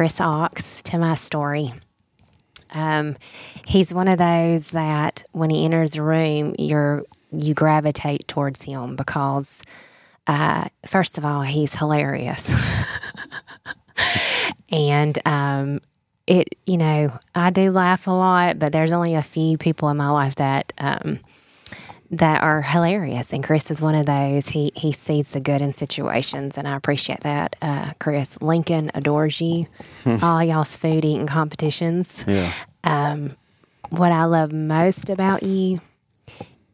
Chris Ochs, to my story. Um, he's one of those that when he enters a room, you're you gravitate towards him because, uh, first of all, he's hilarious, and um, it you know I do laugh a lot, but there's only a few people in my life that. Um, that are hilarious. And Chris is one of those. He he sees the good in situations, and I appreciate that. Uh, Chris Lincoln adores you. All y'all's food eating competitions. Yeah. Um, what I love most about you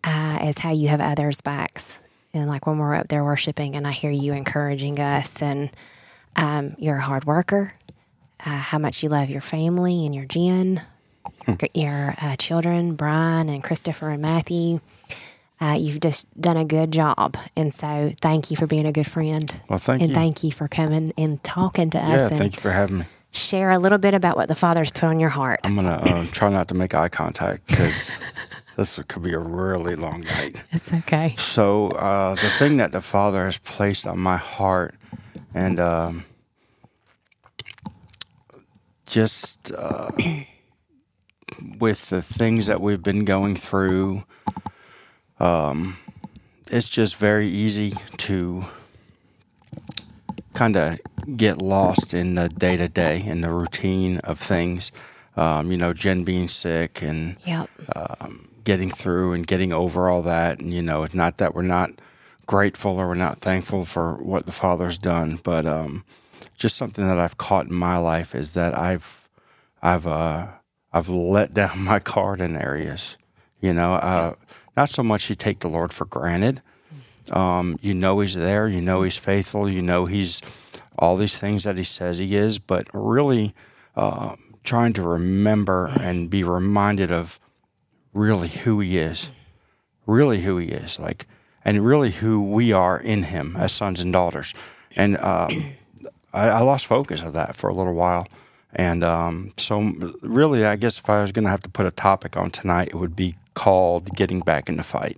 uh, is how you have others' backs. And like when we're up there worshiping, and I hear you encouraging us, and um, you're a hard worker. Uh, how much you love your family and your Jen, your uh, children, Brian and Christopher and Matthew. Uh, you've just done a good job, and so thank you for being a good friend. Well, thank you and you. thank you for coming and talking to us Yeah, and thank you for having me. share a little bit about what the Father's put on your heart. I'm gonna uh, try not to make eye contact because this could be a really long night. It's okay. So uh, the thing that the Father has placed on my heart, and um, just uh, with the things that we've been going through, um, it's just very easy to kind of get lost in the day to day in the routine of things. Um, you know, Jen being sick and Yep. getting through and getting over all that. And, you know, it's not that we're not grateful or we're not thankful for what the Father's done, but um, just something that I've caught in my life is that I've, I've, uh, I've let down my guard in areas. You know, uh, not so much you take the Lord for granted. Um, you know He's there. You know He's faithful. You know He's all these things that He says He is. But really, uh, trying to remember and be reminded of really who he is, really who he is, like, and really who we are in him as sons and daughters. And um, I, I lost focus of that for a little while. And um, so, really, I guess if I was going to have to put a topic on tonight, it would be called "Getting Back in the Fight."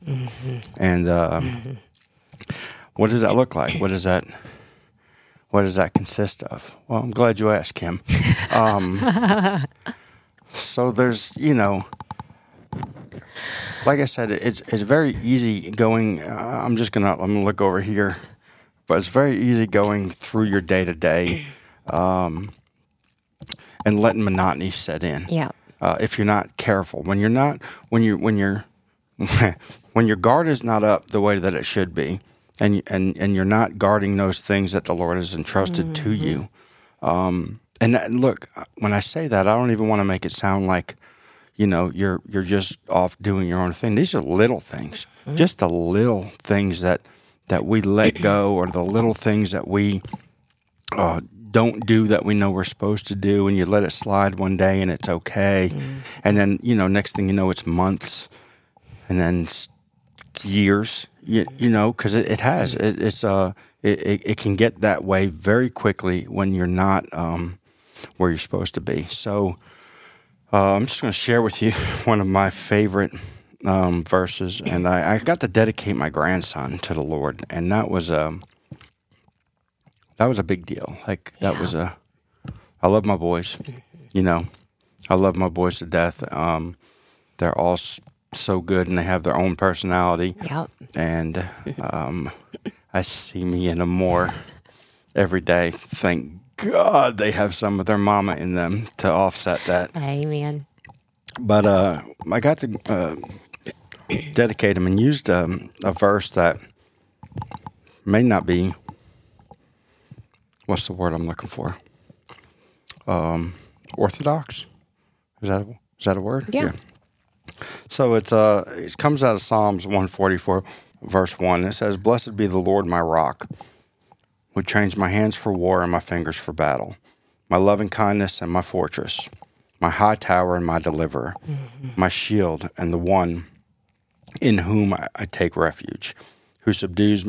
And um, what does that look like? What does that what does that consist of? Well, I'm glad you asked, Kim. Um, so there's, you know, like I said, it's it's very easy going. Uh, I'm just gonna I'm gonna look over here, but it's very easy going through your day to day, and letting monotony set in. Yep. Uh, if you're not careful, when you're not when you when you're when your guard is not up the way that it should be, and and and you're not guarding those things that the Lord has entrusted to you. Um, and that, look, when I say that, I don't even want to make it sound like, you know, you're you're just off doing your own thing. These are little things, just the little things that that we let go, or the little things that we uh, don't do that we know we're supposed to do, and you let it slide one day, and it's okay, and then you know, next thing you know, it's months, and then years. You, you know, because it, it has. It, it's uh, it, it, can get that way very quickly when you're not um, where you're supposed to be. So uh, I'm just going to share with you one of my favorite um, verses, and I, I got to dedicate my grandson to the Lord, and that was um, that was a big deal. Like that was a. I love my boys, you know, I love my boys to death. Um, they're all s- so good, and they have their own personality Yep. and um, I see me in them more every day. Thank God they have some of their mama in them to offset that. Amen. But uh, I got to uh, dedicate them and used um, a verse that may not be what's the word I'm looking for? Um, orthodox. Is that a, is that a word? Yeah. So it's uh it comes out of Psalms 144 verse 1. It says, "Blessed be the Lord my rock, who trains my hands for war and my fingers for battle, my loving kindness and my fortress, my high tower and my deliverer, my shield and the one in whom I, I take refuge, who subdues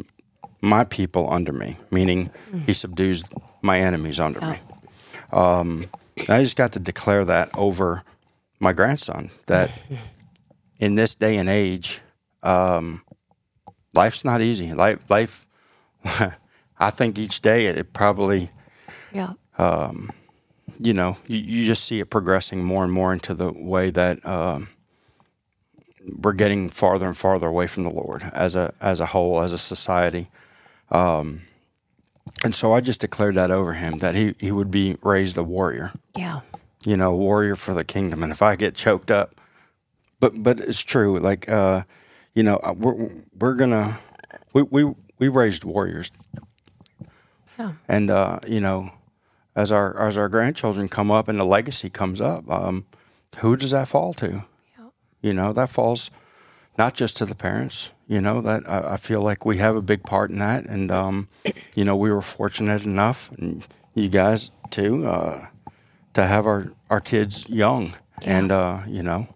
my people under me, meaning he subdues my enemies under me." Um, I just got to declare that over my grandson that in this day and age, um, life's not easy. Life, life. I think each day it, it probably Yeah. you know, you, you just see it progressing more and more into the way that um, we're getting farther and farther away from the Lord as a as a whole, as a society. Um, and so I just declared that over him that he, he would be raised a warrior, Yeah. you know, warrior for the kingdom. And if I get choked up, but but it's true. Like uh, you know, uh, we're we're gonna we we we raised warriors, Yeah. and uh, you know, as our as our grandchildren come up and the legacy comes up, um, who does that fall to? Yeah. You know, that falls not just to the parents. You know, that I, I feel like we have a big part in that, and um, you know, we were fortunate enough, and you guys too, uh, to have our our kids young, Yeah. and uh, you know,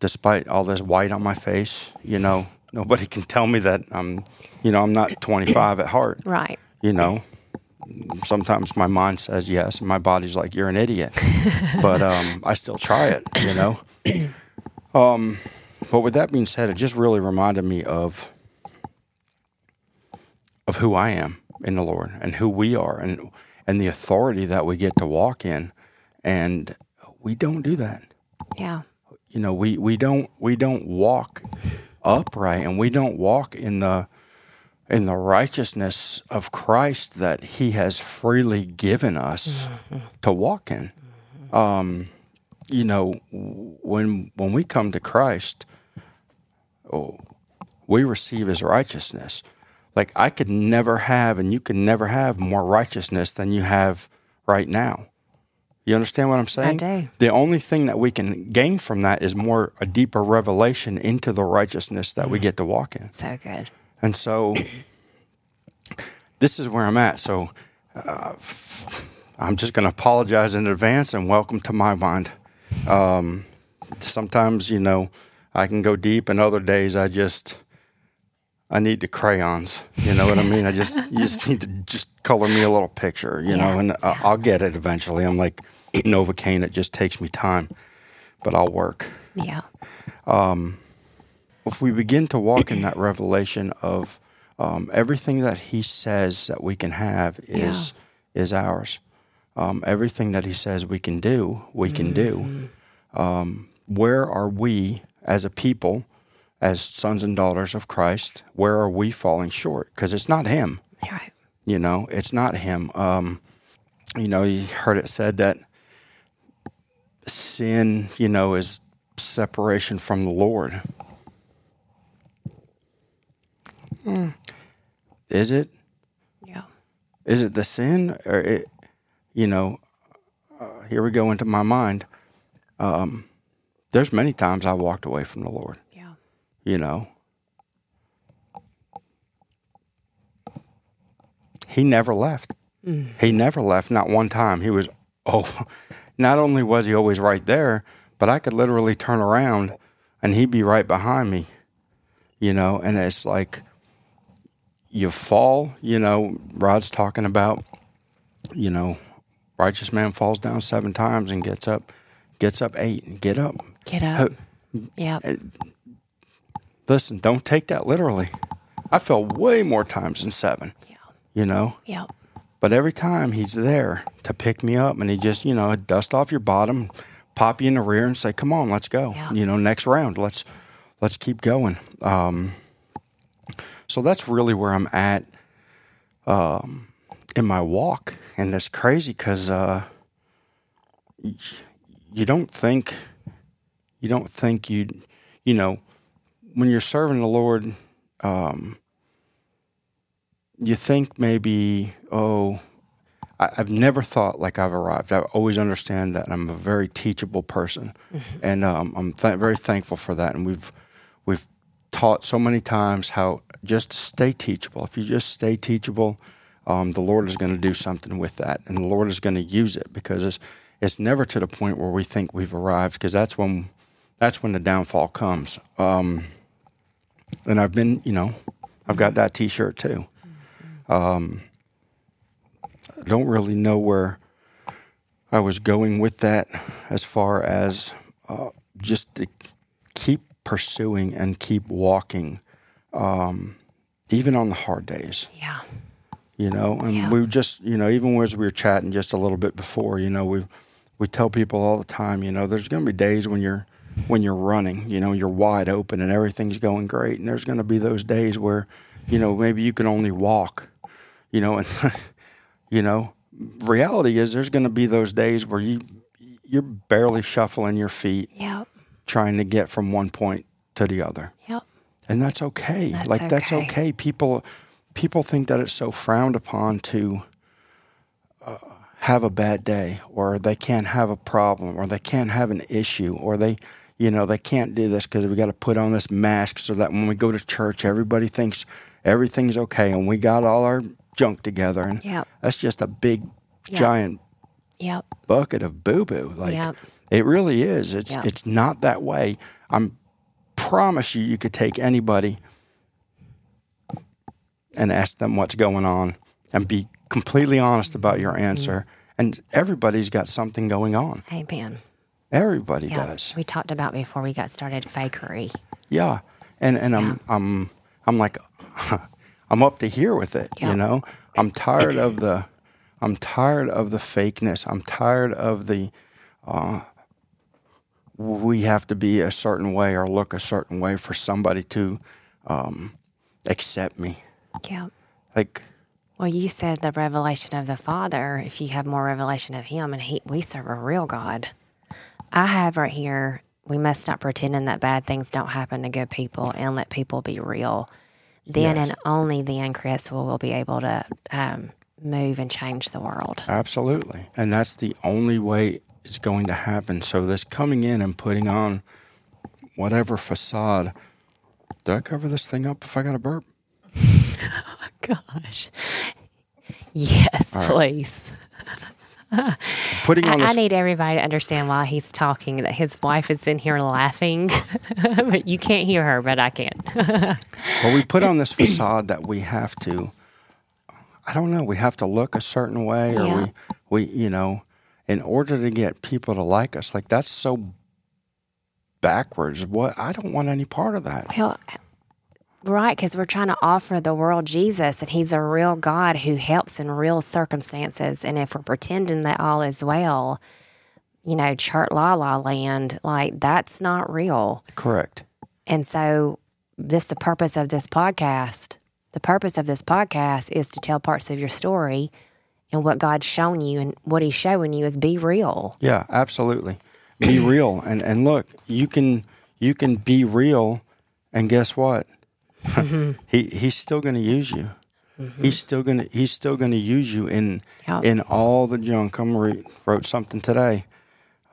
despite all this white on my face, you know, nobody can tell me that I'm, you know, I'm not 25 at heart Right. you know sometimes my mind says yes and my body's like you're an idiot but um, i still try it you know um, but with that being said it just really reminded me of of who i am in the lord and who we are and and the authority that we get to walk in. And we don't do that. Yeah. you know we we don't we don't walk upright and we don't walk in the in the righteousness of Christ that he has freely given us to walk in. Um you know when when we come to Christ oh, we receive his righteousness like I could never have and you can never have more righteousness than you have right now you understand what I'm saying? do. The only thing that we can gain from that is more a deeper revelation into the righteousness that we get to walk in. So good. And so this is where I'm at. So uh, I'm just going to apologize in advance and welcome to my mind. Um, sometimes, you know, I can go deep, and other days I just. I need the crayons. You know what I mean? I just you just need to just color me a little picture, you know, and I- I'll get it eventually. I'm like Novocaine; it just takes me time, but I'll work Yeah. if we begin to walk in that revelation of um, everything that he says that we can have is is ours. Um, everything that he says we can do, we can do. Um, where are we as a people, as sons and daughters of Christ? Where are we falling short? Because it's not him. Right. You know, it's not him. Um, you know, you heard it said that sin, you know, is separation from the Lord. Is it? Yeah. Is it the sin, or it? You know, uh, here we go into my mind. Um, there's many times I walked away from the Lord. Yeah. You know, he never left. Mm. He never left, not one time. He was, oh, not only was he always right there, but I could literally turn around and he'd be right behind me, you know, and it's like you fall, you know, Rod's talking about, you know, righteous man falls down seven times and gets up, gets up eight, and get up. Get up. Yeah. Listen, don't take that literally. I fell way more times than seven, Yeah. you know, Yeah. but every time he's there to pick me up and he just, you know, dust off your bottom, pop you in the rear and say, come on, let's go. Yeah. You know, next round, let's, let's keep going. Um, so that's really where I'm at um, in my walk. And that's crazy because uh, you don't think, you don't think you, you know, when you're serving the Lord, um, you think maybe, oh, I, I've never thought like I've arrived. I always understand that I'm a very teachable person, and um, I'm th- very thankful for that. And we've we've taught so many times how just stay teachable. If you just stay teachable, um, the Lord is going to do something with that, and the Lord is going to use it because it's never to the point where we think we've arrived because that's when that's when the downfall comes. Um, and I've been, you know, I've got that T-shirt too. Um, I don't really know where I was going with that, as far as uh, just to keep pursuing and keep walking, um, even on the hard days. Yeah. You know, and Yeah. we just, you know, even as we were chatting just a little bit before, you know, we we tell people all the time, you know, there's going to be days when you're when you're running, you know, you're wide open and everything's going great, and there's going to be those days where, you know, maybe you can only walk, you know, and you know, reality is there's going to be those days where you you're barely shuffling your feet Yep. trying to get from one point to the other Yep. and that's okay. That's like that's okay. okay. People people think that it's so frowned upon to have a bad day, or they can't have a problem, or they can't have an issue, or they you know they can't do this because we got to put on this mask so that when we go to church, everybody thinks everything's okay, and we got all our junk together, and Yep. that's just a big Yep. giant Yep. bucket of boo boo. Like it really is. It's it's not that way. I'm promise you, you could take anybody and ask them what's going on and be completely honest about your mm-hmm. answer. And everybody's got something going on. Amen. Everybody Yeah. does. We talked about before we got started fakery. Yeah. And and I'm I'm I'm like I'm up to here with it, Yeah. you know? I'm tired of the I'm tired of the fakeness. I'm tired of the uh we have to be a certain way or look a certain way for somebody to um accept me. Yeah. Like Well, you said the revelation of the Father. If you have more revelation of Him, and He, we serve a real God. I have right here. We must stop pretending that bad things don't happen to good people, and let people be real. Then Yes. and only then, Chris, will will be able to um, move and change the world. Absolutely. And that's the only way it's going to happen. So this coming in and putting on whatever facade. Do I cover this thing up if I got a burp? Gosh. Yes, please. Putting on I, I need everybody to understand while he's talking that his wife is in here laughing, but you can't hear her, but I can. well, we put on this facade that we have to I don't know, we have to look a certain way or Yeah. we we you know, in order to get people to like us. Like that's so backwards. What I don't want any part of that. Well, right, because we're trying to offer the world Jesus, and He's a real God who helps in real circumstances. And if we're pretending that all is well, you know, chart la la land, like that's not real. Correct. And so, this the purpose of this podcast. The purpose of this podcast is to tell parts of your story and what God's shown you, and what He's showing you is be real. Yeah, absolutely. Be real and and look, you can you can be real and guess what? He he's still going to use you. He's still going to he's still going to use you in Yep. in all the junk. I'm re- wrote something today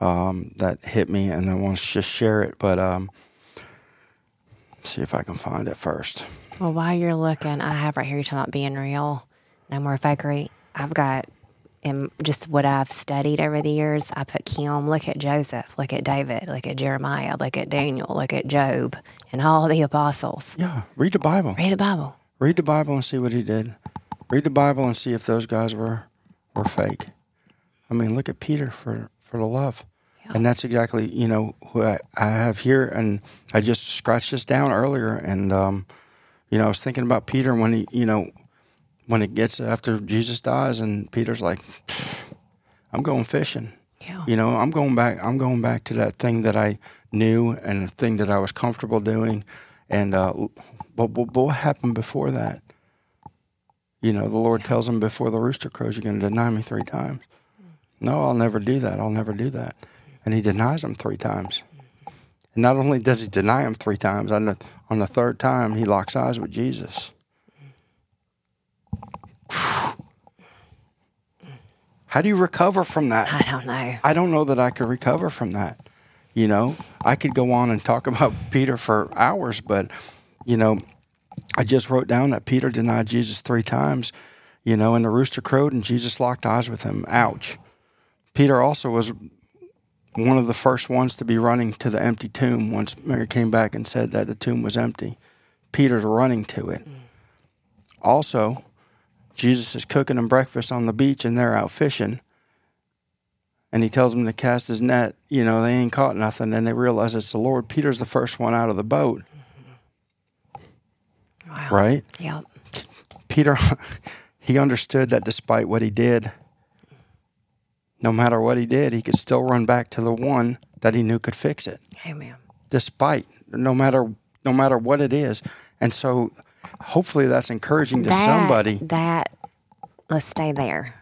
um, that hit me and I want to just share it, but um see if I can find it first. Well, while you're looking, I have right here you're talking about being real, no more fakery. I've got in just what I've studied over the years. I put Kim. Look at Joseph. Look at David. Look at Jeremiah. Look at Daniel. Look at Job, and all the apostles. Yeah, read the Bible. Read the Bible. Read the Bible and see what he did. Read the Bible and see if those guys were were fake. I mean, look at Peter for for the love, and that's exactly you know who I, I have here. And I just scratched this down earlier, and um, you know I was thinking about Peter when he you know when it gets after Jesus dies, and Peter's like, I'm going fishing. Yeah. You know, I'm going back. I'm going back to that thing that I knew and the thing that I was comfortable doing. And uh, but, but, but what happened before that? You know, the Lord tells him before the rooster crows, "You're going to deny me three times." No, I'll never do that. I'll never do that. And he denies him three times. And not only does he deny him three times, on the on the third time he locks eyes with Jesus. How do you recover from that? I don't know. I don't know that I could recover from that. You know, I could go on and talk about Peter for hours, but you know, I just wrote down that Peter denied Jesus three times. You know, and the rooster crowed, and Jesus locked eyes with him. Ouch. Peter also was one of the first ones to be running to the empty tomb once Mary came back and said that the tomb was empty. Peter's running to it. Also, Jesus is cooking them breakfast on the beach and they're out fishing. And he tells them to cast his net. You know, they ain't caught nothing. And they realize it's the Lord. Peter's the first one out of the boat, Wow. right? Yeah. Peter, he understood that despite what he did, no matter what he did, he could still run back to the one that he knew could fix it. Amen. Despite no matter no matter what it is. And so hopefully that's encouraging to that, somebody. That let's stay there.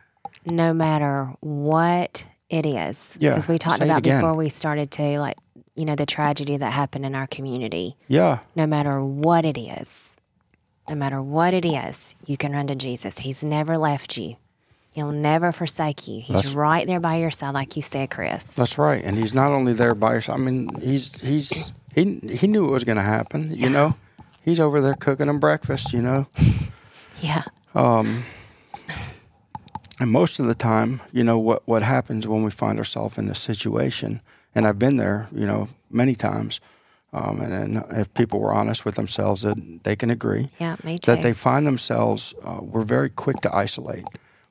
No matter what it is. Yeah, Because we talked about before we started to like you know, the tragedy that happened in our community. Yeah. No matter what it is, no matter what it is, you can run to Jesus. He's never left you. He'll never forsake you. He's That's- right there by your side, like you said, Chris. That's right. And he's not only there by his I mean, he's he's he he knew it was gonna happen, you know? He's over there cooking them breakfast, you know. Yeah. Um, And most of the time, you know, what, what happens when we find ourselves in a situation, and I've been there, you know, many times, um, and, and if people were honest with themselves, that they can agree Yeah, me too. that they find themselves, uh, we're very quick to isolate.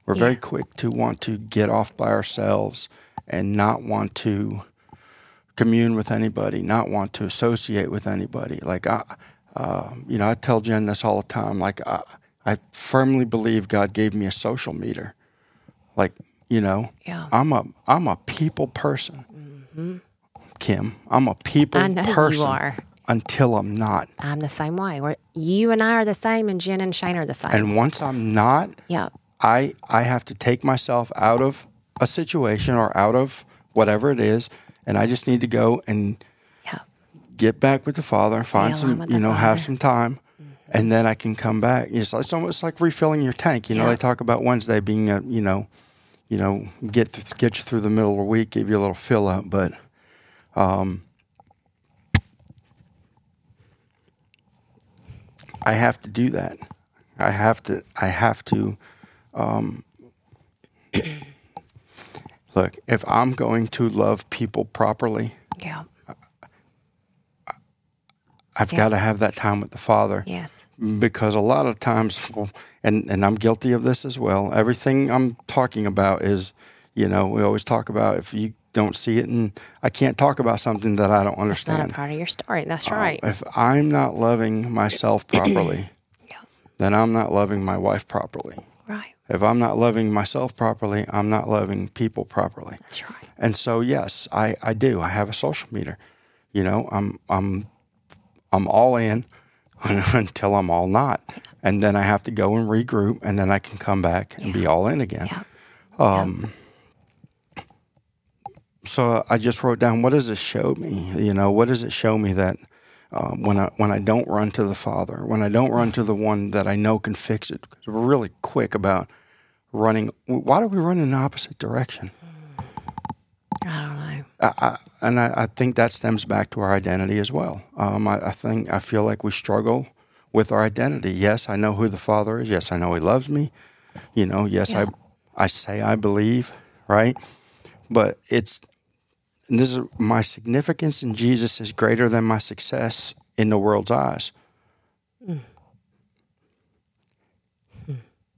We're very quick to want to get off by ourselves and not want to commune with anybody, not want to associate with anybody. Like I, uh, you know, I tell Jen this all the time. Like I, I firmly believe God gave me a social meter. Like you know, Yeah. I'm a I'm a people person. Kim, I'm a people Mm-hmm. I know you person are. until I'm not. I'm the same way. We're, you and I are the same, and Jen and Shane are the same. And once I'm not, yeah. I I have to take myself out of a situation or out of whatever it is, and I just need to go and. Get back with the Father, find some, you know, have some time, and then I can come back. It's, it's almost like refilling your tank. You know, Yeah. they talk about Wednesday being a, you know, you know, get th- get you through the middle of the week, give you a little fill up, but. Um, I have to do that. I have to. I have to. Um, look, if I'm going to love people properly, Yeah. I've Yeah. got to have that time with the Father Yes. because a lot of times, and and I'm guilty of this as well. Everything I'm talking about is, you know, we always talk about if you don't see it, and I can't talk about something that I don't It's not a understand. part of your story. That's Uh, right. If I'm not loving myself properly, Yeah. then I'm not loving my wife properly. Right. If I'm not loving myself properly, I'm not loving people properly. That's right. And so yes, I, I do. I have a social meter. You know, I'm I'm I'm all in until I'm all not. And then I have to go and regroup and then I can come back and be all in again. Yeah. So I just wrote down what does this show me? You know, what does it show me that uh, when I when I don't run to the Father, when I don't run to the one that I know can fix it, because we're really quick about running. Why do we run in the opposite direction? I don't know. I, I, and I, I think that stems back to our identity as well. Um, I, I think I feel like we struggle with our identity. Yes, I know who the Father is. Yes, I know He loves me. You know, yes, Yeah. I I say I believe, right? But it's this is my significance in Jesus is greater than my success in the world's eyes.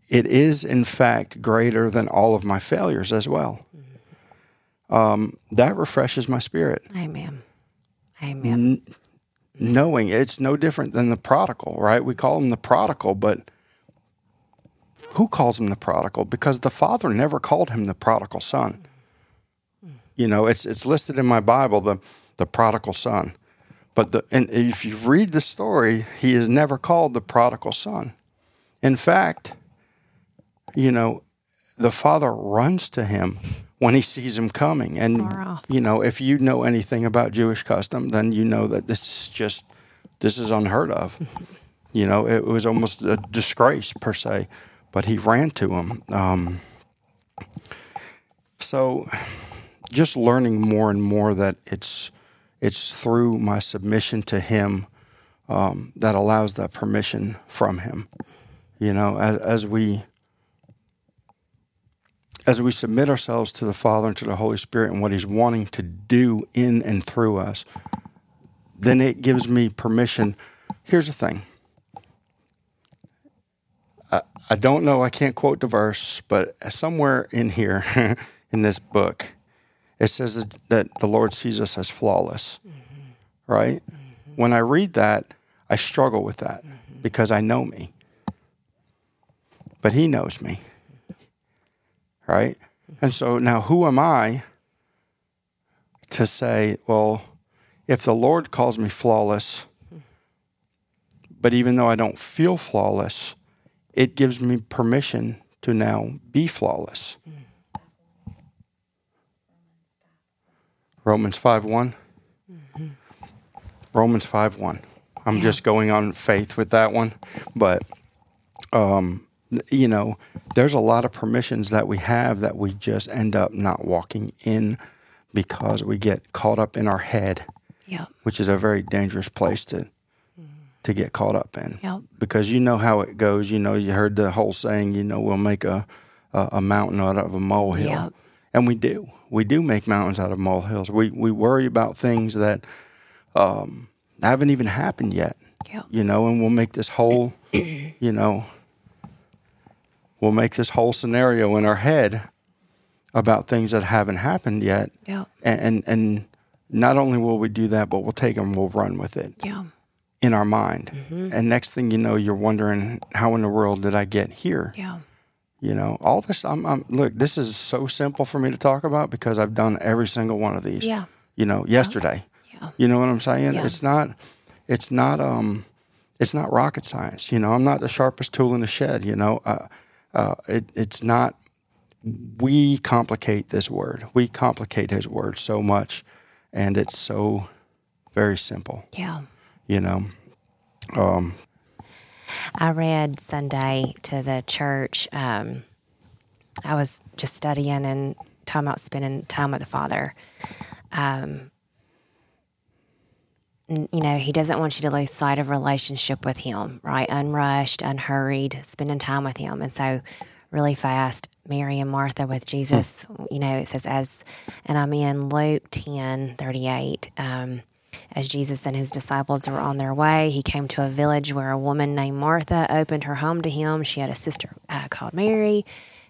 It is, in fact, greater than all of my failures as well Um, that refreshes my spirit. Amen. Amen. Knowing it's no different than the prodigal, right? We call him the prodigal, but who calls him the prodigal? Because the father never called him the prodigal son. You know, it's it's listed in my Bible, the the prodigal son. But the and if you read the story, he is never called the prodigal son. In fact, you know, the father runs to him when he sees him coming. And you know, if you know anything about Jewish custom, then you know that this is just this is unheard of. you know, it was almost a disgrace per se, but he ran to him. Um, so, just learning more and more that it's it's through my submission to him um, that allows that permission from him. You know, as, as we as we submit ourselves to the Father and to the Holy Spirit and what He's wanting to do in and through us, then it gives me permission. Here's the thing. I, I don't know, I can't quote the verse, but somewhere in here, in this book, it says that the Lord sees us as flawless, right? Mm-hmm. When I read that, I struggle with that mm-hmm. because I know me. but He knows me. Right? And so now, who am I to say, well, if the Lord calls me flawless, but even though I don't feel flawless, it gives me permission to now be flawless. Romans 5 one Romans 5 1. I'm Yeah. just going on faith with that one. But, um, you know, there's a lot of permissions that we have that we just end up not walking in because we get caught up in our head, Yep. which is a very dangerous place to to get caught up in. Yep. Because you know how it goes. You know, you heard the whole saying, you know, we'll make a, a, a mountain out of a molehill. Yep. And we do. We do make mountains out of molehills. We, we worry about things that um, haven't even happened yet, Yep. you know, and we'll make this whole, you know, we'll make this whole scenario in our head about things that haven't happened yet. Yep. And, and, and not only will we do that, but we'll take them, we'll run with it Yeah. in our mind. And next thing you know, you're wondering, how in the world did I get here? Yeah. You know, all this. I'm, I'm look. This is so simple for me to talk about because I've done every single one of these. Yeah. You know, yesterday. Yeah. You know what I'm saying? Yeah. It's not. It's not. Um. It's not rocket science. You know, I'm not the sharpest tool in the shed. You know, uh, uh, it, it's not. We complicate this word. We complicate His word so much, and it's so very simple. Yeah. You know. Um. I read Sunday to the church. Um, I was just studying and talking about spending time with the Father. Um, you know, He doesn't want you to lose sight of relationship with Him, right? Unrushed, unhurried, spending time with Him. And so, really fast, Mary and Martha with Jesus, you know, it says, as, and I'm in Luke 10 38. Um, as Jesus and his disciples were on their way, he came to a village where a woman named Martha opened her home to him. She had a sister uh, called Mary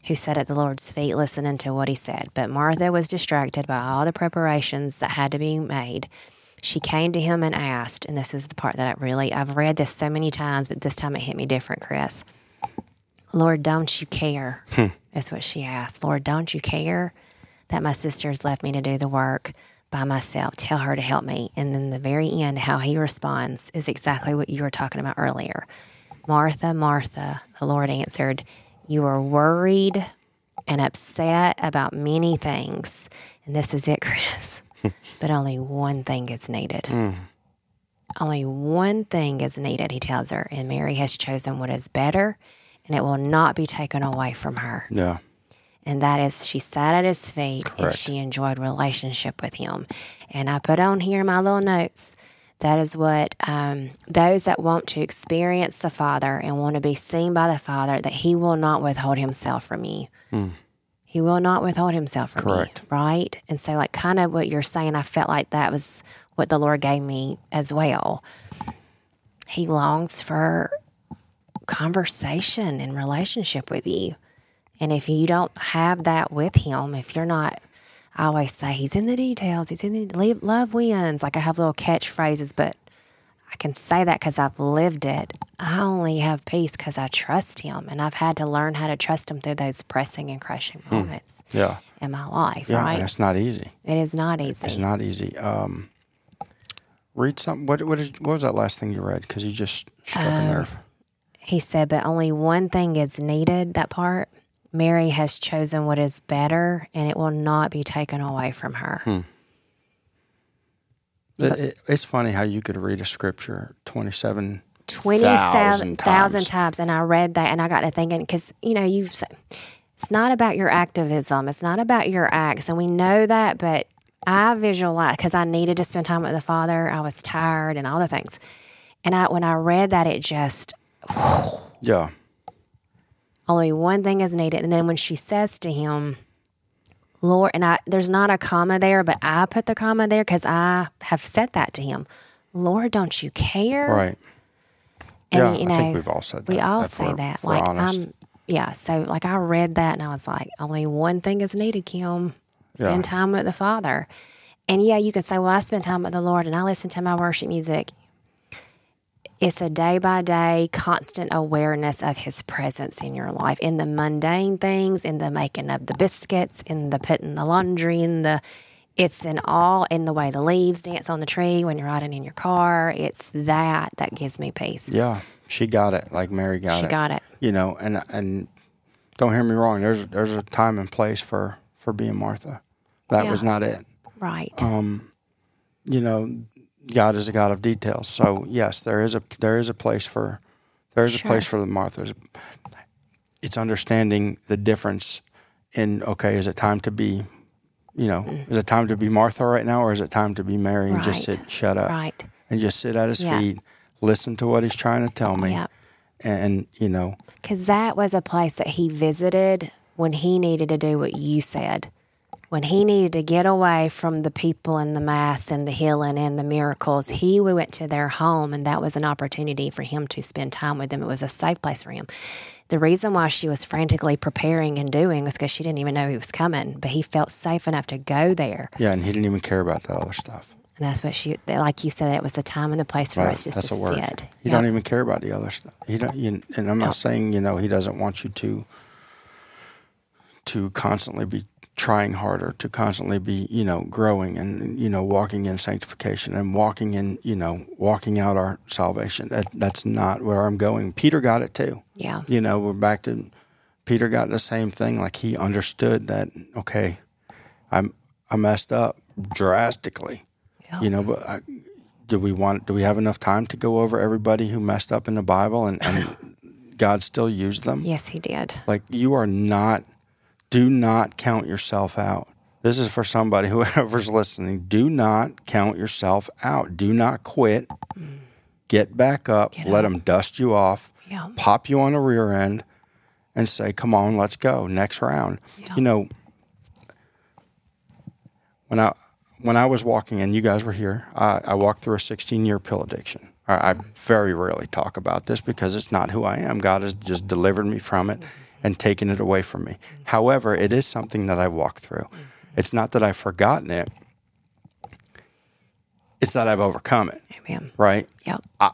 who sat at the Lord's feet listening to what he said. But Martha was distracted by all the preparations that had to be made. She came to him and asked, and this is the part that I really, I've read this so many times, but this time it hit me different, Chris. Lord, don't you care? Hmm. That's what she asked. Lord, don't you care that my sister's left me to do the work by myself? Tell her to help me. And then the very end, how he responds is exactly what you were talking about earlier. Martha, Martha, the Lord answered, You are worried and upset about many things. And this is it, Chris. But only one thing is needed. Only one thing is needed, he tells her. And Mary has chosen what is better, and it will not be taken away from her. Yeah. And that is, she sat at his feet and she enjoyed relationship with him. And I put on here my little notes. That is what um, those that want to experience the Father and want to be seen by the Father, that He will not withhold Himself from you. He will not withhold Himself from Correct. you, right? And so, like, kind of what you're saying, I felt like that was what the Lord gave me as well. He longs for conversation and relationship with you. And if you don't have that with him, if you're not, I always say he's in the details. He's in the love wins. Like I have little catchphrases, but I can say that because I've lived it. I only have peace because I trust him, and I've had to learn how to trust him through those pressing and crushing moments Yeah. in my life. Yeah. right? And it's not easy. It is not easy. It's not easy. Um, read something. What, what, is, what was that last thing you read? Because you just struck Um, a nerve. He said, but only one thing is needed, that part. Mary has chosen what is better, and it will not be taken away from her. Hmm. It, it, it's funny how you could read a scripture 27 27,000 times. times. And I read that and I got to thinking, because, you know, you've said, it's not about your activism, it's not about your acts. And we know that, but I visualize, because I needed to spend time with the Father, I was tired and all the things. And I, when I read that, it just, Yeah. only one thing is needed. And then when she says to him, Lord, and I, there's not a comma there, but I put the comma there because I have said that to him. Lord, don't you care? Right. And, yeah. you I know, think we've all said that. we all say that. Like. I'm, yeah. So like I read that and I was like, only one thing is needed, Kim. Spend Yeah. time with the Father. And yeah, you could say, well, I spend time with the Lord and I listen to my worship music. It's a day by day constant awareness of his presence in your life in the mundane things in the making of the biscuits in the putting the laundry in the it's in all in the way the leaves dance on the tree when you're riding in your car it's that that gives me peace Yeah, she got it. Like Mary got she it. got it You know, and and don't hear me wrong. There's there's a time and place for for being Martha. That Yeah. was not it. right Um, you know, God is a God of details. So yes, there is a there is a place for there is a place for the Marthas. It's understanding the difference in okay, is it time to be, you know, mm. is it time to be Martha right now, or is it time to be Mary and just sit, shut up, right and just sit at his Yeah. feet, listen to what he's trying to tell me, Yep. and you know, Because that was a place that he visited when he needed to do what you said. When he needed to get away from the people and the mass and the healing and the miracles, he went to their home, and that was an opportunity for him to spend time with them. It was a safe place for him. The reason why she was frantically preparing and doing was because she didn't even know he was coming, but he felt safe enough to go there. yeah, and he didn't even care about that other stuff. And that's what she, like you said, it was the time and the place for Right, us just that's to word. sit. You Yep. don't even care about the other stuff. You don't. You, and I'm not saying you know he doesn't want you to to constantly be trying harder, to constantly be you know growing and you know walking in sanctification and walking in you know walking out our salvation. That that's not where I'm going. Peter got it too. yeah. You know, we're back to Peter got the same thing. Like he understood that okay, I'm I messed up drastically. Yeah. You know, but I, do we want? Do we have enough time to go over everybody who messed up in the Bible and, and God still used them? Yes, he did. Like you are not. Do not count yourself out. This is for somebody whoever's listening. Do not count yourself out. Do not quit. Get back up. Get let up. them dust you off. Yeah. Pop you on the rear end, and say, "Come on, let's go next round." Yeah. You know, when I when I was walking and you guys were here, I, I walked through a 16 year pill addiction. I, I very rarely talk about this because it's not who I am. God has just delivered me from it mm-hmm. And taken it away from me. However, it is something that I walked through. Mm-hmm. It's not that I've forgotten it. It's that I've overcome it, Amen. right? Yep. I,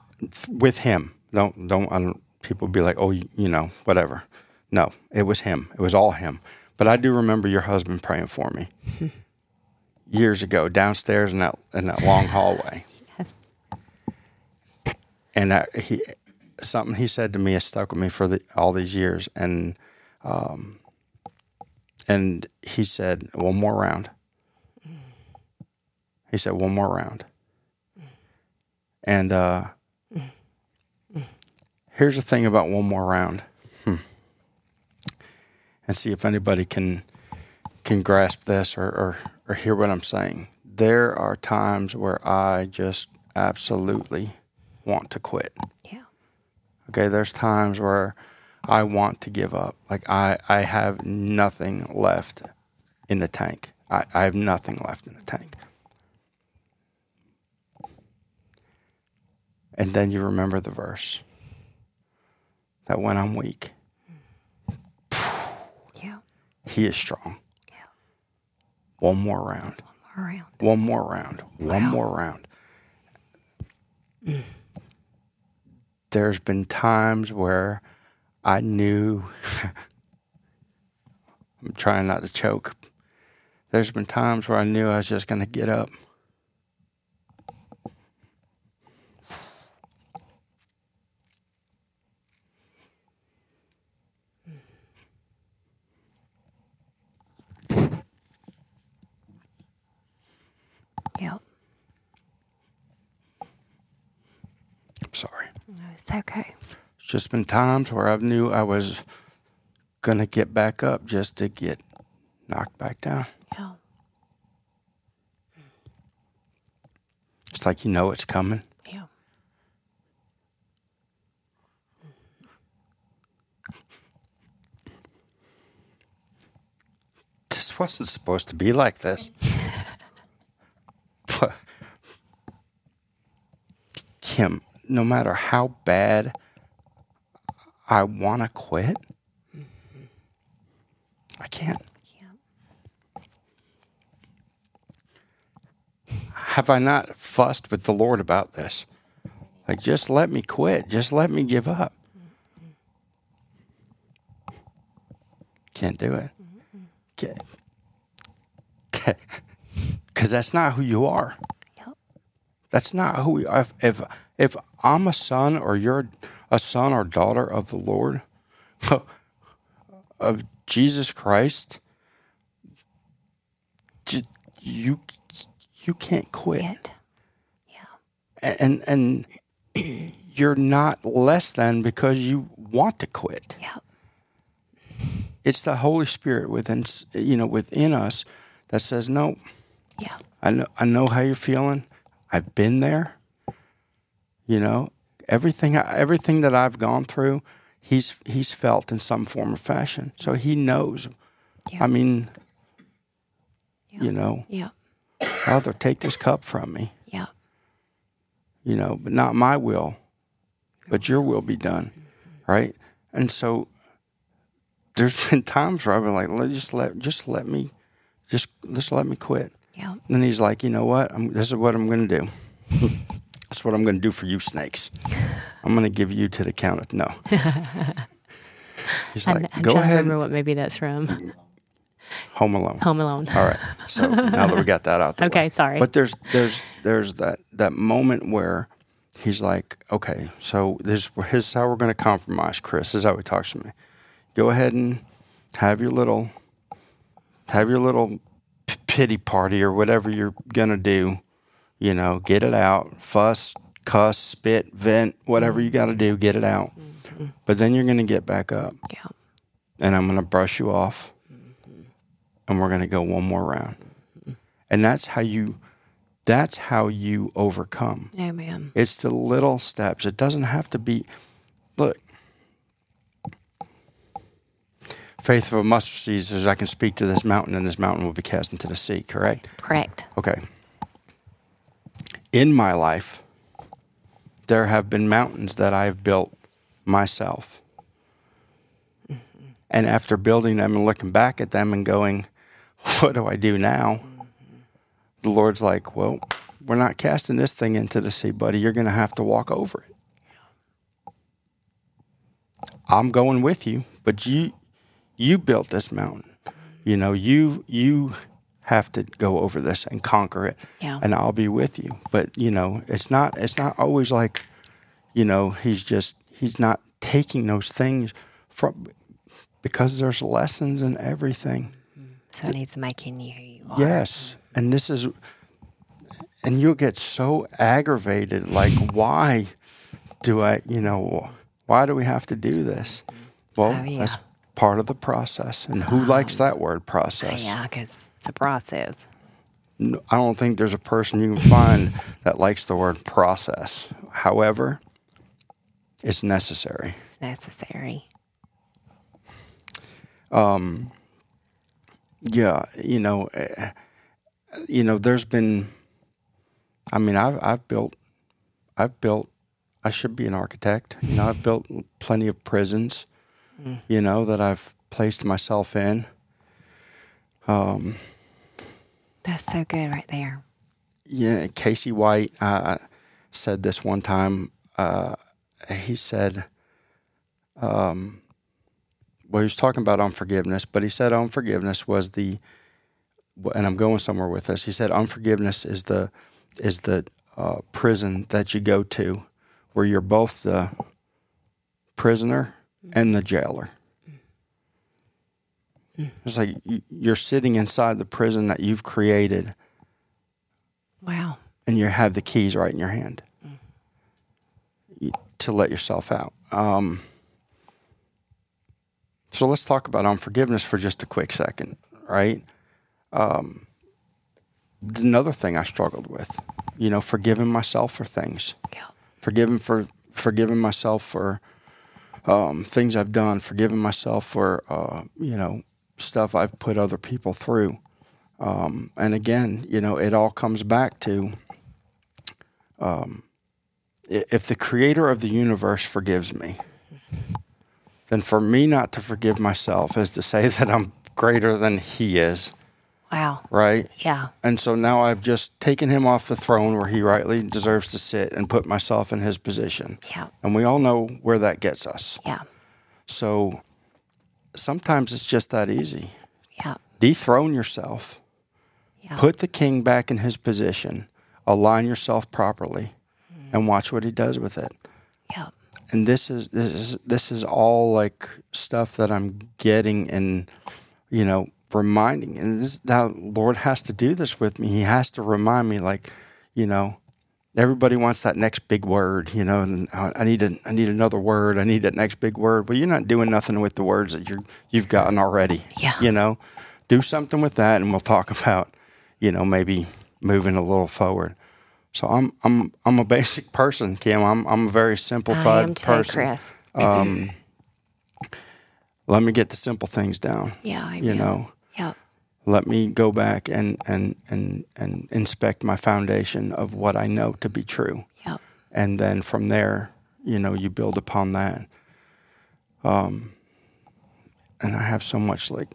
with him. Don't don't. I don't people be like, oh, you, you know, whatever. No, it was him. It was all him. But I do remember your husband praying for me years ago downstairs in that in that long hallway. Yes. And I, he something he said to me has stuck with me for the, all these years. And um, and he said, one more round. He said, one more round. And uh, here's the thing about one more round. Hmm. And see if anybody can can grasp this or, or, or hear what I'm saying. There are times where I just absolutely want to quit. Yeah. Okay, there's times where I want to give up. Like I, I have nothing left in the tank. I, I have nothing left in the tank. And then you remember the verse that when I'm weak, Yeah. he is strong. Yeah. One more round. One more round. One more round. Wow. One more round. There's been times where I knew I'm trying not to choke. There's been times where I knew I was just going to get up. Yep. I'm sorry. No, it's okay. It's just been times where I knew I was going to get back up just to get knocked back down. Yeah. It's like you know it's coming. Yeah. this wasn't supposed to be like this. but Kim, no matter how bad I want to quit, I can't. Yeah. Have I not fussed with the Lord about this? Like, just let me quit. Just let me give up. Can't do it. Okay, Because that's not who you are. Yep. That's not who we are. If, if, if I'm a son or you're a son or daughter of the Lord, of Jesus Christ, you you can't quit. It. Yeah. And and you're not less than because you want to quit. Yep. It's the Holy Spirit within you know within us that says, "No, Yeah. I know I know how you're feeling. I've been there. You know, everything everything that I've gone through, he's he's felt in some form or fashion. So he knows. Yeah. I mean, Yeah. you know, Yeah. Father, take this cup from me. Yeah. You know, but not my will, but your will be done. Right? And so there's been times where I've been like, let just let just let me just just let me quit. Yeah. And he's like, you know what? I'm, this is what I'm going to do. That's what I'm going to do for you, snakes. I'm going to give you to the count of no. He's like, I'm go ahead, remember what movie that's from. Home Alone. Home Alone. All right. So now that we got that out, Okay, way. sorry. But there's there's there's that that moment where he's like, okay, so this this is how we're going to compromise, Chris. This is how he talks to me. Go ahead and have your little have your little p- pity party or whatever you're going to do. You know, get it out, fuss, cuss, spit, vent, whatever you got to mm-hmm. do, get it out. Mm-hmm. But then you're going to get back up Yeah. and I'm going to brush you off, mm-hmm. and we're going to go one more round. And that's how you, that's how you overcome. Amen. It's the little steps. It doesn't have to be. Look, faith of a mustard seed says, "I can speak to this mountain, and this mountain will be cast into the sea." Correct. Correct. Okay. In my life, there have been mountains that I've built myself. And after building them and looking back at them and going, what do I do now? The Lord's like, well, we're not casting this thing into the sea, buddy. You're going to have to walk over it. I'm going with you, but you you built this mountain. You know, you you have to go over this and conquer it. Yeah. And I'll be with you. But, you know, it's not it's not always like, you know, he's just he's not taking those things from because there's lessons in everything. So it needs making you who you are. Yes. And this is, and you'll get so aggravated. Like, why do I, you know, why do we have to do this? Well, Oh, yeah. that's part of the process. And who likes that word process? Yeah, because it's a process. I don't think there's a person you can find that likes the word process. However, it's necessary. It's necessary. Um, Yeah, you know, eh, you know, there's been. I mean, I've I've built, I've built. I should be an architect. You know, I've built plenty of prisons. You know that I've placed myself in. That's so good right there. Yeah, Casey White uh, said this one time. Uh, he said, um, well, he was talking about unforgiveness, but he said unforgiveness was the, and I'm going somewhere with this. He said unforgiveness is the, is the uh, prison that you go to, where you're both the prisoner and the jailer. It's like you- you're sitting inside the prison that you've created Wow. and you have the keys right in your hand to let yourself out. Um, so let's talk about unforgiveness for just a quick second, right? Um, another thing I struggled with, you know, forgiving myself for things, Yeah. forgiving for forgiving myself for um, things I've done, forgiving myself for uh, you know stuff I've put other people through. Um, and again, you know, it all comes back to um, if the creator of the universe forgives me, then for me not to forgive myself is to say that I'm greater than he is. Wow. right? Yeah. And so now I've just taken him off the throne where he rightly deserves to sit and put myself in his position. Yeah. And we all know where that gets us. Yeah. So sometimes it's just that easy. Yeah. Dethrone yourself, Yeah. put the king back in his position, align yourself properly, mm-hmm. and watch what he does with it. yeah. And this is this is this is all like stuff that I'm getting and you know reminding. And this is how Lord has to do this with me. He has to remind me, like you know, everybody wants that next big word, you know, and I need a, I need another word. I need that next big word. Well, you're not doing nothing with the words that you you've gotten already. Yeah. You know, do something with that, and we'll talk about, you know, maybe moving a little forward. So I'm I'm I'm a basic person, Kim. I'm I'm a very simplified I am too, person. Chris. Um, let me get the simple things down. Yeah. I You know. Let me go back and and and and inspect my foundation of what I know to be true Yeah. and then from there, you know, you build upon that. Um, and I have so much like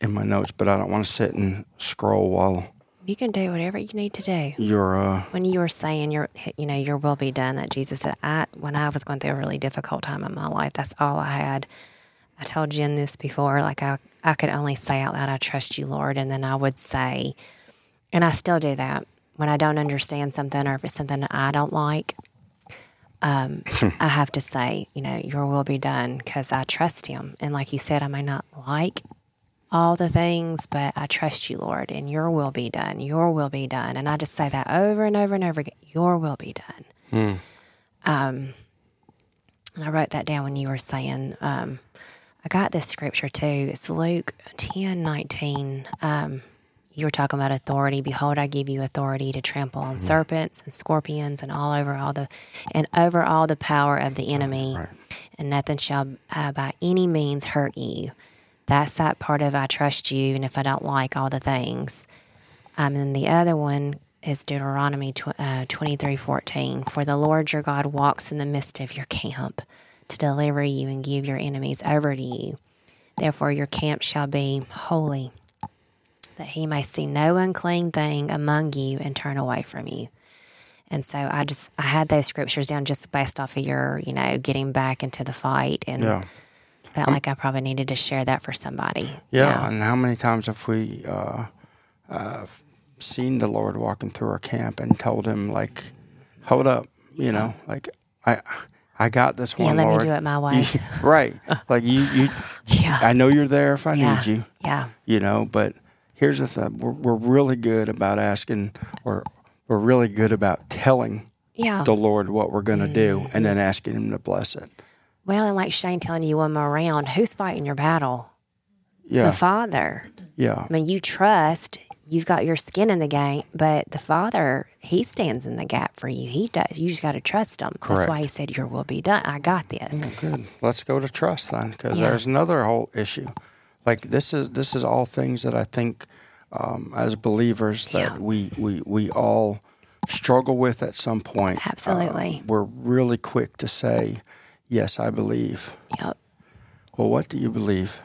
in my notes, but I don't want to sit and scroll while You can do whatever you need to do. you're. Uh, when you were saying your you know your will be done that jesus said i when i was going through a really difficult time in my life that's all i had i told jen this before like i, I could only say out loud i trust you lord and then i would say and i still do that when i don't understand something or if it's something that i don't like um, i have to say you know your will be done because i trust him and like you said i may not like all the things, but I trust you, Lord, and your will be done. Your will be done. And I just say that over and over and over again. Your will be done. Um, and I wrote that down when you were saying, um, I got this scripture too. It's Luke 10 19. Um, you were talking about authority. Behold, I give you authority to trample on serpents and scorpions and all over all the, and over all the power of the enemy, Right. and nothing shall uh, by any means hurt you. That's that part of I trust you, and if I don't like all the things. Um, and the other one is Deuteronomy tw- uh, twenty three fourteen. For the Lord your God walks in the midst of your camp to deliver you and give your enemies over to you. Therefore, your camp shall be holy, that he may see no unclean thing among you and turn away from you. And so I just I had those scriptures down just based off of your you know getting back into the fight and yeah. felt like I probably needed to share that for somebody. yeah, And how many times have we uh, uh, seen the Lord walking through our camp and told him like, "Hold up," you know, like I. I got this one. Yeah, let me do it my way. Right. Like you, you, Yeah. I know you're there if I Yeah. need you. Yeah. you know but here's the thing we're, we're really good about asking or we're really good about telling Yeah. the lord what we're going to do Mm-hmm. and then asking him to bless it Well, and like Shane telling you when we're around, who's fighting your battle? yeah The Father. yeah I mean, you trust, you've got your skin in the game, but the Father, He stands in the gap for you. He does. You just got to trust Him. That's why He said, Your will be done. I got this. good let's go to trust then because Yeah. there's another whole issue like this is this is all things that i think um, as believers that Yeah. we, we we all struggle with at some point Absolutely. Uh, we're really quick to say yes i believe Yep. Well, what do you believe?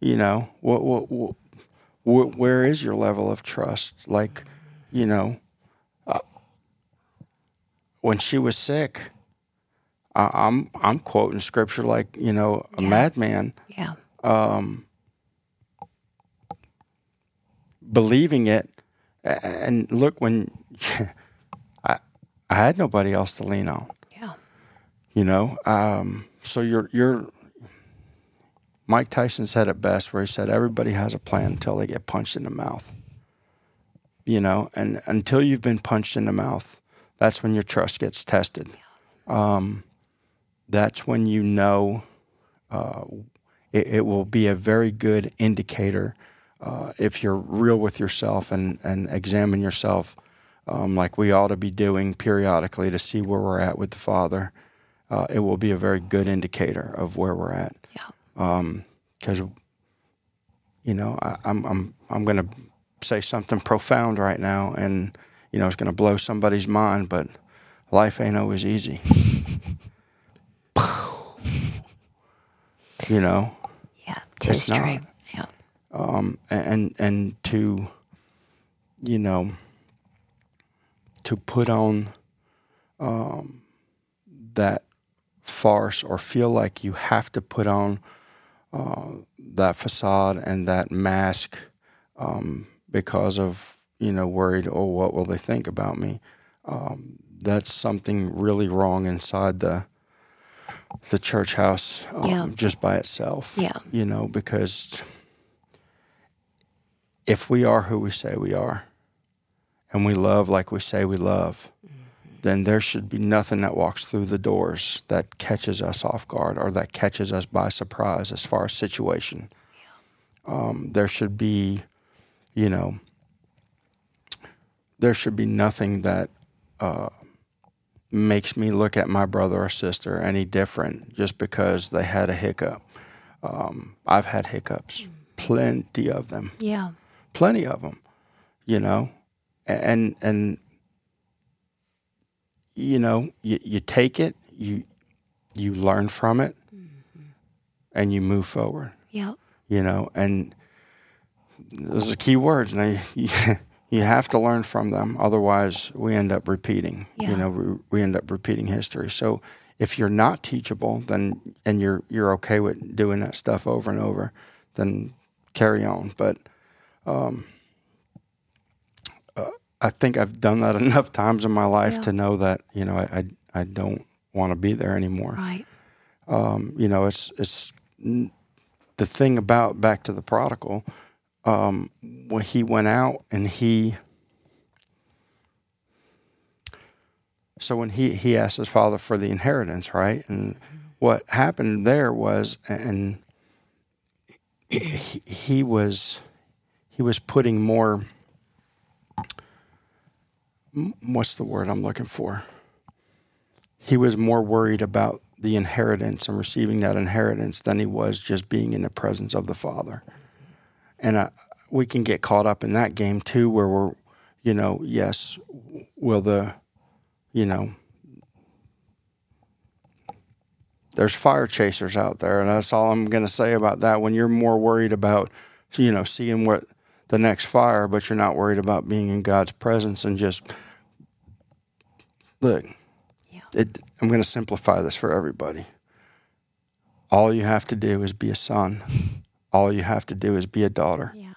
You know, what, what, what, what where is your level of trust? Like, you know, uh, when she was sick, I, I'm I'm quoting scripture like you know a Yeah. madman, Yeah. believing it. And look, when I I had nobody else to lean on. Yeah. you know um, so you're you're mike tyson said it best where he said everybody has a plan until they get punched in the mouth. You know and until you've been punched in the mouth that's when your trust gets tested. Um, that's when you know uh, it, it will be a very good indicator uh, if you're real with yourself and, and examine yourself um, like we ought to be doing periodically to see where we're at with the Father, uh, it will be a very good indicator of where we're at. Because, you know, I, I'm I'm I'm going to say something profound right now, and you know, it's going to blow somebody's mind, but life ain't always easy. you know, Yeah. It's true. not. Yeah. um, and and to you know to put on um, that farce or feel like you have to put on uh, that facade and that mask um, because of you know worried oh what will they think about me um, that's something really wrong inside the the church house um, Yeah. just by itself Yeah. you know because if we are who we say we are and we love like we say we love then there should be nothing that walks through the doors that catches us off guard or that catches us by surprise as far as situation. Um, there should be, you know, there should be nothing that uh, makes me look at my brother or sister any different just because they had a hiccup. Um, I've had hiccups, plenty of them Yeah. plenty of them, you know, and and you know you, you take it, you you learn from it, mm-hmm. and you move forward, Yep. you know, and those are key words, and I, you, you have to learn from them, otherwise we end up repeating, Yeah. you know, we, we end up repeating history. So if you're not teachable, then and you're you're okay with doing that stuff over and over, then carry on, but. Um, I think I've done that enough times in my life Yeah. to know that you know I I, I don't want to be there anymore. Right. Um, you know, it's it's the thing about back to the prodigal. Um, when he went out and he, so when he he asked his father for the inheritance, right? And what happened there was, and he, he was he was putting more what's the word I'm looking for? He was more worried about the inheritance and receiving that inheritance than he was just being in the presence of the Father. And uh, we can get caught up in that game too, where we're, you know, yes, will the, you know, there's fire chasers out there, and that's all I'm going to say about that. When you're more worried about, you know, seeing what the next fire, but you're not worried about being in God's presence and just look. Yeah. It, I'm going to simplify this for everybody. All you have to do is be a son. All you have to do is be a daughter. Yeah.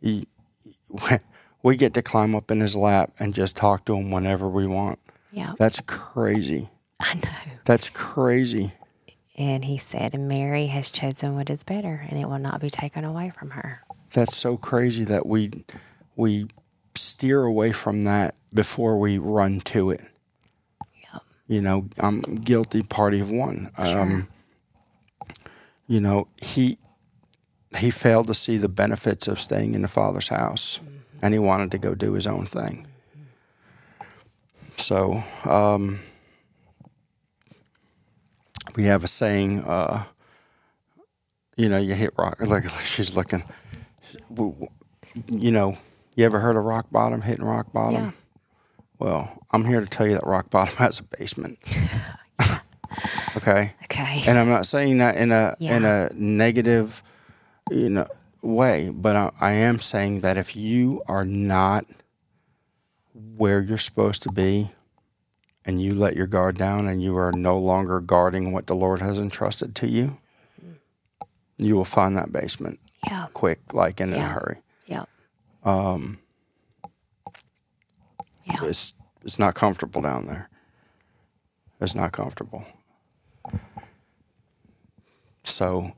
You- we get to climb up in his lap and just talk to him whenever we want. Yeah. That's crazy. I know. That's crazy. And he said, Mary has chosen what is better, and it will not be taken away from her. That's so crazy that we we steer away from that before we run to it. Yep. You know, I'm guilty party of one. Um, you know, he he failed to see the benefits of staying in the father's house, and he wanted to go do his own thing. So, um, we have a saying. Uh, you know, you hit rock. Look, she's looking. You know, you ever heard of rock bottom? Hitting rock bottom. Yeah. Well, I'm here to tell you that rock bottom has a basement. okay, Okay. and I'm not saying that in a in a negative, you know, way, but I, I am saying that if you are not where you're supposed to be, and you let your guard down, and you are no longer guarding what the Lord has entrusted to you, you will find that basement yeah. quick, like and in a hurry. Yep. Um, Yeah. it's it's not comfortable down there. It's not comfortable. So,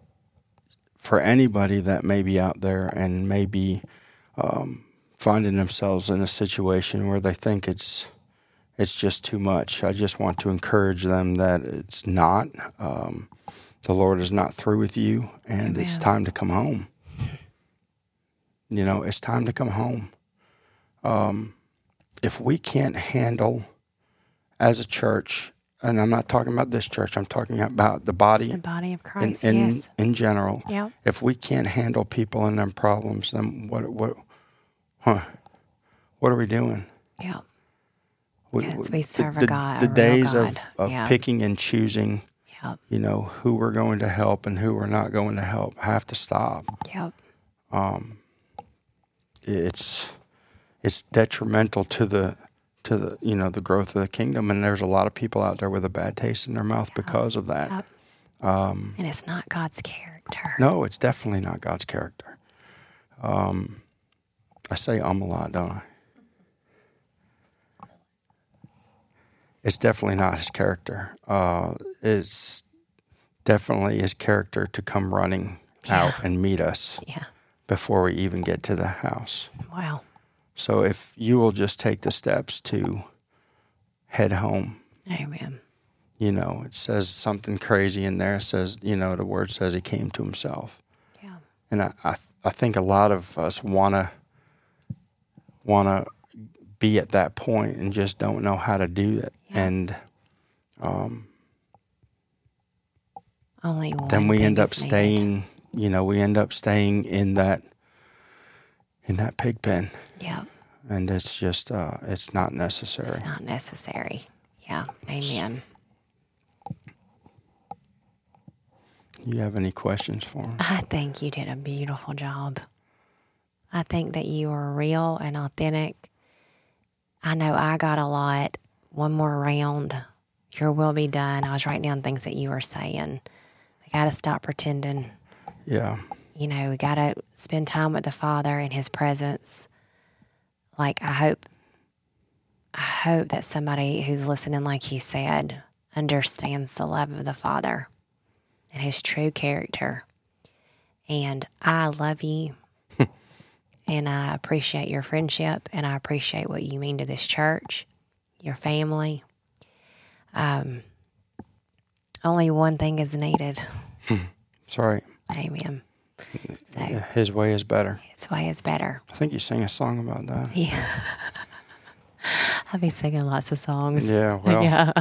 for anybody that may be out there and may be um, finding themselves in a situation where they think it's it's just too much, I just want to encourage them that it's not. Um, the Lord is not through with you, and it's time to come home. You know, it's time to come home. Um, if we can't handle as a church, and I'm not talking about this church, I'm talking about the body The body of Christ. in, yes. in general. Yep. If we can't handle people and their problems, then what what huh, what are we doing? Yep. We- Yes, we- serve a the, God- The a days of, God. of Yeah. picking and choosing, Yep. you know, who we're going to help and who we're not going to help have to stop. Yep. um, it's it's detrimental to the to the you know the growth of the kingdom. And there's a lot of people out there with a bad taste in their mouth because of that. Yep. Um, And it's not God's character. no, it's definitely not God's character. Um, I say um a lot, don't I? It's definitely not his character. Uh, it's definitely his character to come running out and meet us Yeah. Before we even get to the house. Wow. So if you will just take the steps to head home, Amen. you know, it says something crazy in there. It says, you know, the word says he came to himself. Yeah. And I, I, I think a lot of us want to want to be at that point and just don't know how to do it. Yeah. And um, Only then we end up staying needed. You know, we end up staying in that in that pig pen, Yeah. and it's just uh, it's not necessary. It's not necessary. Yeah. Amen. You have any questions for me? I think you did a beautiful job. I think that you were real and authentic. I know I got a lot. One more round. Your will be done. I was writing down things that you were saying. I got to stop pretending. Yeah, You know, we got to spend time with the Father in His presence. Like, I hope, I hope that somebody who's listening, like you said, understands the love of the Father and His true character. And I love you. and I appreciate your friendship and I appreciate what you mean to this church, your family. Um, only one thing is needed. sorry. Amen. So Yeah, his way is better. his way is better. I think you sing a song about that. Yeah. I'll be singing lots of songs. Yeah, well, yeah.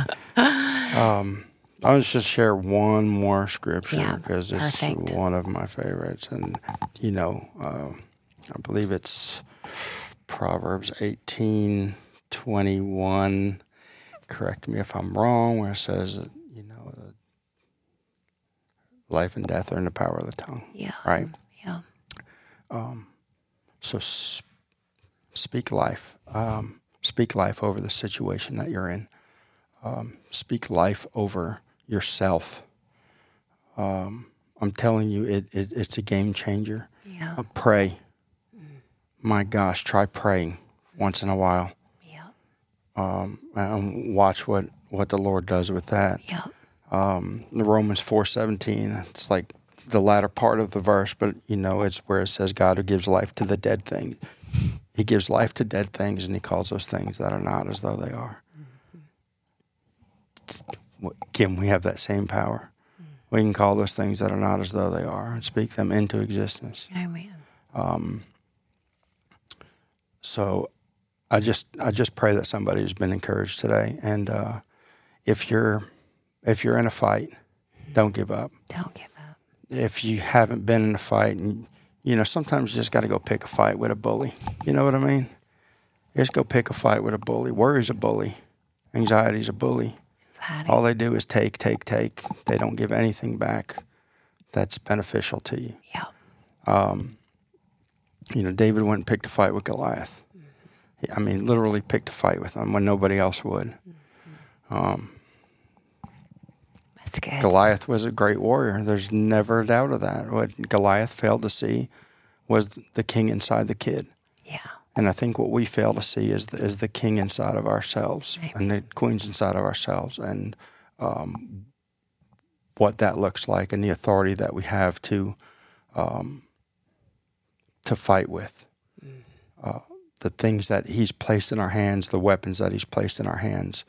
Um, I'll just share one more scripture Yeah, because it's perfect. one of my favorites, and you know, uh, I believe it's Proverbs eighteen twenty one. Correct me if I'm wrong, where it says, that, you know, uh, life and death are in the power of the tongue. Yeah. Right. Yeah. So s- speak life. Um, speak life over the situation that you're in. Um, speak life over yourself. Um, I'm telling you, it, it, it's a game changer. Yeah. Uh, pray. My gosh, try praying once in a while Yeah. um, and watch what, what the Lord does with that. Yeah. Um, the Romans four seventeen. It's like the latter part of the verse, but you know it's where it says God who gives life to the dead thing. He gives life to dead things, and He calls those things that are not as though they are. Can we have that same power? We can call those things that are not as though they are and speak them into existence. Amen. Um, so I just I just pray that somebody has been encouraged today. And uh, if you're if you're in a fight, don't give up. Don't give up. If you haven't been in a fight, and you know sometimes you just got to go pick a fight with a bully. You know what I mean? Just go pick a fight with a bully. Worry's a bully. Anxiety's a bully. Anxiety. All they do is take, take, take. They don't give anything back that's beneficial to you yeah. um, you know, David went and picked a fight with Goliath. I mean, literally picked a fight with him when nobody else would. Um, That's good. Goliath was a great warrior. There's never a doubt of that. What Goliath failed to see was the king inside the kid. yeah. And I think what we fail to see is the, is the king inside of ourselves and the queens inside of ourselves and um, what that looks like and the authority that we have to um, to fight with. Uh, the things that he's placed in our hands, the weapons that he's placed in our hands,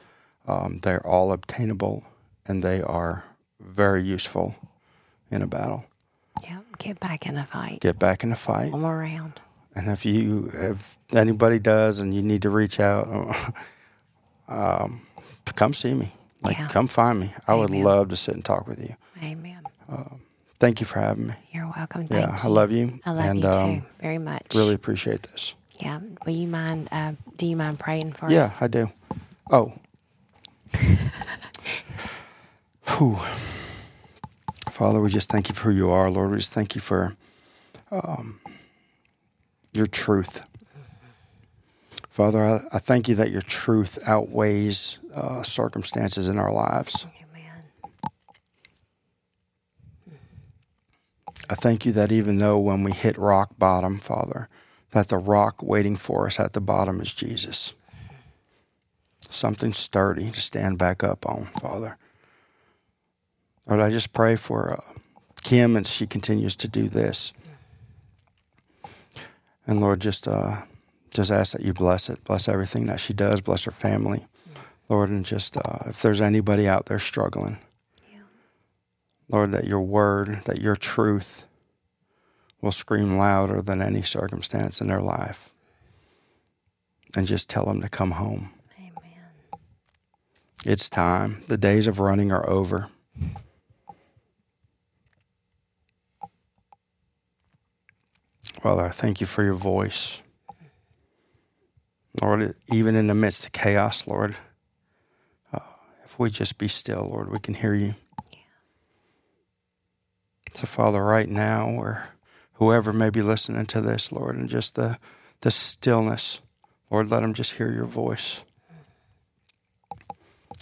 um, they're all obtainable and they are very useful in a battle. Yeah. Get back in the fight. Get back in the fight. One more round. And if you, if anybody does, and you need to reach out, um, come see me. Like, Yeah. come find me. I would love to sit and talk with you. Amen. Thank you for having me. You're welcome. Thank yeah, you. I love you. I love and, you too um, very much. Really appreciate this. Yeah. Will you mind? Uh, do you mind praying for Yeah, us? Yeah, I do. Oh. Whew. Father, we just thank you for who you are, Lord. We just thank you for um, your truth. Father, I, I thank you that your truth outweighs uh, circumstances in our lives. Amen. I thank you that even though when we hit rock bottom, Father, that the rock waiting for us at the bottom is Jesus. Something sturdy to stand back up on, Father. Lord, I just pray for uh, Kim as she continues to do this. And Lord, just uh, just ask that you bless it, bless everything that she does, bless her family, Lord, and just uh, if there's anybody out there struggling, Yeah. Lord, that your word, that your truth will scream louder than any circumstance in their life. And just tell them to come home. Amen. It's time. The days of running are over. Father, I thank you for your voice. Lord, even in the midst of chaos, Lord, uh, if we just be still, Lord, we can hear you. So, Father, right now, or whoever may be listening to this, Lord, and just the, the stillness, Lord, let them just hear your voice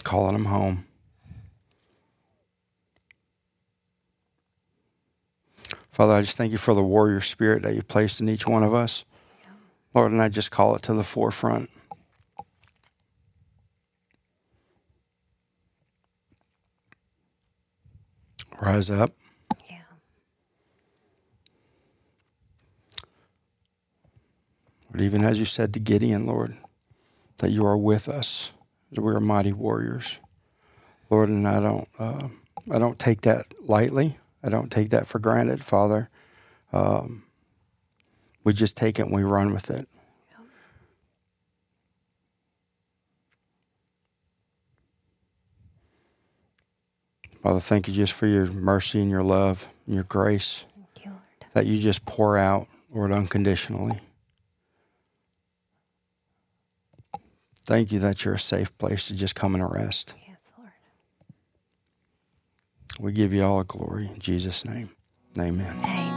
calling them home. Father, I just thank you for the warrior spirit that you placed in each one of us. Lord, and I just call it to the forefront. Rise up. Yeah. But even as you said to Gideon, Lord, that you are with us, that we are mighty warriors, Lord, and I don't, uh, I don't take that lightly. I don't take that for granted, Father. Um, we just take it and we run with it. Father, thank you just for your mercy and your love and your grace Thank you, Lord. that you just pour out, Lord, unconditionally. Thank you that you're a safe place to just come and rest. Lord. We give you all glory in Jesus' name. Amen. Amen.